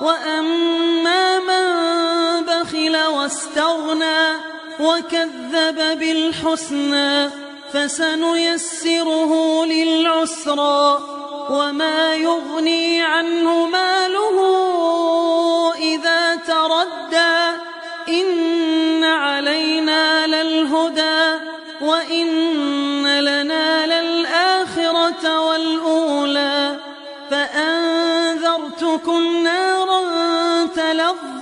وأما من بخل واستغنى وكذب بالحسنى فسنيسره للعسرى وما يغني عنه ماله إذا تردى إن علينا للهدى وإن لنا للآخرة والأولى فأنذرتكم نارا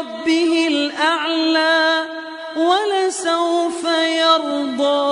ربه الأعلى ولسوف يرضى.